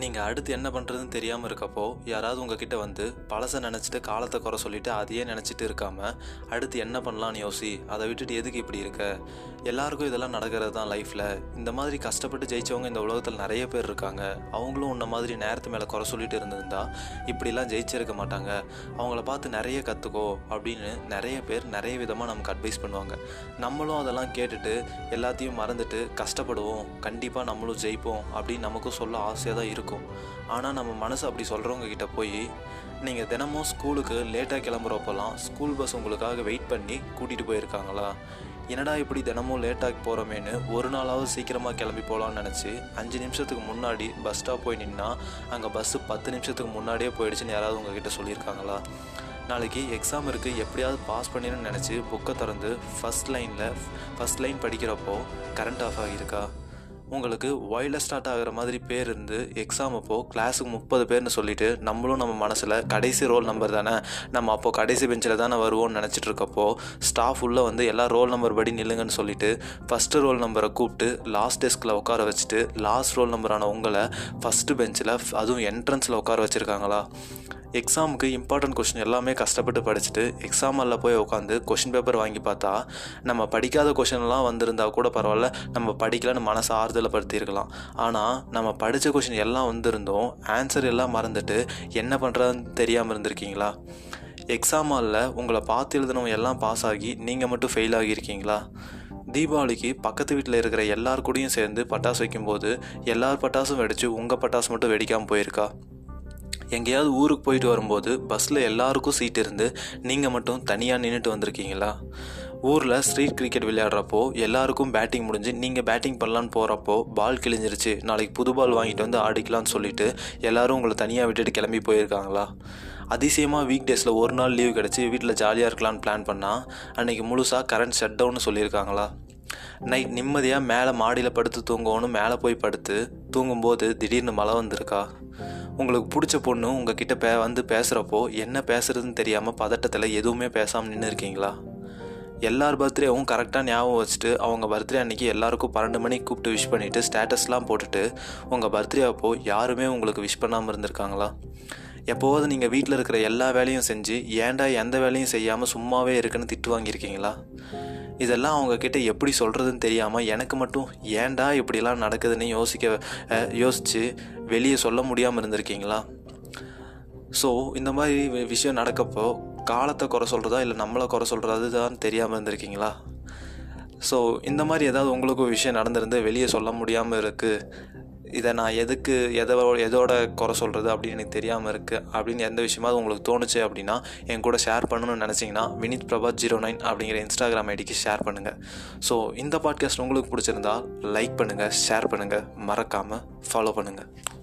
நீங்கள் அடுத்து என்ன பண்ணுறதுன்னு தெரியாமல் இருக்கப்போ யாராவது உங்ககிட்ட வந்து பழசை நினச்சிட்டு காலத்தை குறை சொல்லிட்டு அதையே நினச்சிட்டு இருக்காமல் அடுத்து என்ன பண்ணலான்னு யோசி அதை விட்டுட்டு எதுக்கு இப்படி இருக்க? எல்லாருக்கும் இதெல்லாம் நடக்கிறது தான் லைஃப்பில் இந்த மாதிரி கஷ்டப்பட்டு ஜெயிச்சவங்க இந்த உலகத்தில் நிறைய பேர் இருக்காங்க. அவங்களும் உன்ன மாதிரி நேரத்து மேலே குறை சொல்லிட்டு இருந்திருந்தா இப்படிலாம் ஜெயிச்சிருக்க மாட்டாங்க. அவங்கள பார்த்து நிறைய கற்றுக்கோ அப்படின்னு நிறைய பேர் நிறைய விதமாக நமக்கு அட்வைஸ் பண்ணுவாங்க. நம்மளும் அதெல்லாம் கேட்டுட்டு எல்லாத்தையும் மறந்துட்டு கஷ்டப்படுவோம். கண்டிப்பாக நம்மளும் ஜெயிப்போம் அப்படின்னு நமக்கும் சொல்ல ஆசையாக தான் இருக்கும். ஆனால் நம்ம மனசு அப்படி சொல்கிறவங்க கிட்ட போய் நீங்கள் தினமும் ஸ்கூலுக்கு லேட்டாக கிளம்புறப்பெல்லாம் ஸ்கூல் பஸ் உங்களுக்காக வெயிட் பண்ணி கூட்டிகிட்டு போயிருக்காங்களா? என்னடா இப்படி தினமும் லேட்டாகி போகிறோமேனு ஒரு நாளாவது சீக்கிரமாக கிளம்பி போகலான்னு நினச்சி அஞ்சு நிமிஷத்துக்கு முன்னாடி பஸ் ஸ்டாப் போய் நின்னா அங்கே பஸ்ஸு பத்து நிமிஷத்துக்கு முன்னாடியே போயிடுச்சுன்னு யாராவது உங்ககிட்ட சொல்லியிருக்காங்களா? நாளைக்கு எக்ஸாம் இருக்குது எப்படியாவது பாஸ் பண்ணிடணும்னு நினச்சி புக்கை திறந்து ஃபஸ்ட் லைனில் ஃபஸ்ட் லைன் படிக்கிறப்போ கரண்ட் ஆஃப் ஆகியிருக்கா? உங்களுக்கு ஒயில ஸ்டார்ட் ஆகிற மாதிரி பேர் இருந்து எக்ஸாம் அப்போது கிளாஸுக்கு முப்பது பேர்னு சொல்லிட்டு நம்மளும் நம்ம மனசில் கடைசி ரோல் நம்பர் தானே? நம்ம அப்போ கடைசி பெஞ்சில் தானே வருவோம்னு நினச்சிட்டு இருக்கப்போ ஸ்டாஃப் உள்ளே வந்து எல்லா ரோல் நம்பர் படி நில்லுங்கன்னு சொல்லிட்டு ஃபஸ்ட்டு ரோல் நம்பரை கூப்பிட்டு லாஸ்ட் டெஸ்கில் உட்கார வச்சுட்டு லாஸ்ட் ரோல் நம்பரான உங்களை ஃபஸ்ட்டு பெஞ்சில் அதுவும் என்ட்ரன்ஸில் உட்கார வச்சுருக்காங்களா? எக்ஸாமுக்கு இம்பார்ட்டன்ட் கொஷின் எல்லாமே கஷ்டப்பட்டு படிச்சுட்டு எக்ஸாம் ஹாலில் போய் உட்காந்து கொஷின் பேப்பர் வாங்கி பார்த்தா நம்ம படிக்காத கொஷின்லாம் வந்திருந்தா கூட பரவாயில்ல நம்ம படிக்கலன்னு மனசை ஆறுதலை படுத்தியிருக்கலாம். ஆனால் நம்ம படித்த கொஷின் எல்லாம் வந்திருந்தோம் ஆன்சர் எல்லாம் மறந்துட்டு என்ன பண்ணுறதுன்னு தெரியாமல் இருந்திருக்கீங்களா? எக்ஸாம் ஹாலில் உங்களை பார்த்து எழுதினவங்க எல்லாம் பாஸ் ஆகி நீங்கள் மட்டும் ஃபெயில் ஆகியிருக்கீங்களா? தீபாவளிக்கு பக்கத்து வீட்டில் இருக்கிற எல்லார் கூடயும் சேர்ந்து பட்டாசு வைக்கும்போது எல்லார் பட்டாசும் வெடித்து உங்கள் பட்டாசு மட்டும் வெடிக்காமல் போயிருக்கா? எங்கேயாவது ஊருக்கு போயிட்டு வரும்போது பஸ்ஸில் எல்லாருக்கும் சீட் இருந்து நீங்கள் மட்டும் தனியாக நின்றுட்டு வந்திருக்கீங்களா? ஊரில் ஸ்ட்ரீட் கிரிக்கெட் விளையாடுறப்போ எல்லாருக்கும் பேட்டிங் முடிஞ்சு நீங்கள் பேட்டிங் பண்ணலான்னு போகிறப்போ பால் கிழிஞ்சிருச்சு நாளைக்கு புது பால் வாங்கிட்டு வந்து ஆடிக்கலாம்னு சொல்லிட்டு எல்லாரும் உங்களை தனியாக விட்டுட்டு கிளம்பி போயிருக்காங்களா? அதிசயமாக வீக் டேஸில் ஒரு நாள் லீவ் கிடச்சி வீட்டில் ஜாலியாக இருக்கலான்னு பிளான் பண்ணால் அன்றைக்கி முழுசாக கரண்ட் ஷட் டவுன்னு சொல்லியிருக்காங்களா? நைட் நிம்மதியாக மேலே மாடியில் படுத்து தூங்கணும்னு மேலே போய் படுத்து தூங்கும்போது திடீர்னு மழை வந்திருக்கா? உங்களுக்கு பிடிச்ச பொண்ணு உங்ககிட்ட பே வந்து பேசுகிறப்போ என்ன பேசுறதுன்னு தெரியாமல் பதட்டத்தில் எதுவுமே பேசாமல் நின்று இருக்கீங்களா? எல்லார் பர்த்டேவும் கரெக்டாக ஞாபகம் வச்சுட்டு அவங்க பர்த்டே அன்றைக்கி எல்லாருக்கும் பன்னெண்டு மணிக்கு கூப்பிட்டு விஷ் பண்ணிவிட்டு ஸ்டேட்டஸ்லாம் போட்டுட்டு உங்கள் பர்த்டே அப்போது யாருமே உங்களுக்கு விஷ் பண்ணாமல் இருந்திருக்காங்களா? எப்போவாவது நீங்கள் வீட்டில் இருக்கிற எல்லா வேலையும் செஞ்சு ஏன்டா எந்த வேலையும் செய்யாமல் சும்மாவே இருக்குன்னு திட்டு வாங்கியிருக்கீங்களா? இதெல்லாம் அவங்கக்கிட்ட எப்படி சொல்கிறதுன்னு தெரியாமல் எனக்கு மட்டும் ஏன்டா இப்படிலாம் நடக்குதுன்னு யோசிக்க யோசித்து வெளியே சொல்ல முடியாமல் இருந்திருக்கீங்களா? ஸோ இந்த மாதிரி விஷயம் நடக்கப்போ காலத்தை குறை சொல்கிறதா இல்லை நம்மளை குறை சொல்கிறது தான் தெரியாமல் இருந்திருக்கீங்களா? ஸோ இந்த மாதிரி ஏதாவது உங்களுக்கு விஷயம் நடந்திருந்து வெளியே சொல்ல முடியாமல் இருக்குது இதை நான் எதுக்கு எதோ எதோட குறை சொல்கிறது அப்படின்னு எனக்கு தெரியாமல் இருக்குது அப்படின்னு எந்த விஷயமாவது உங்களுக்கு தோணுச்சு அப்படின்னா என் கூட ஷேர் பண்ணணும்னு நினச்சிங்கன்னா வினித் பிரபாத் ஜீரோ நைன் அப்படிங்கிற இன்ஸ்டாகிராம் ஐடிக்கு ஷேர் பண்ணுங்கள் ஸோ இந்த பாட்காஸ்ட் உங்களுக்கு பிடிச்சிருந்தா லைக் பண்ணுங்கள் ஷேர் பண்ணுங்கள் மறக்காமல் ஃபாலோ பண்ணுங்கள்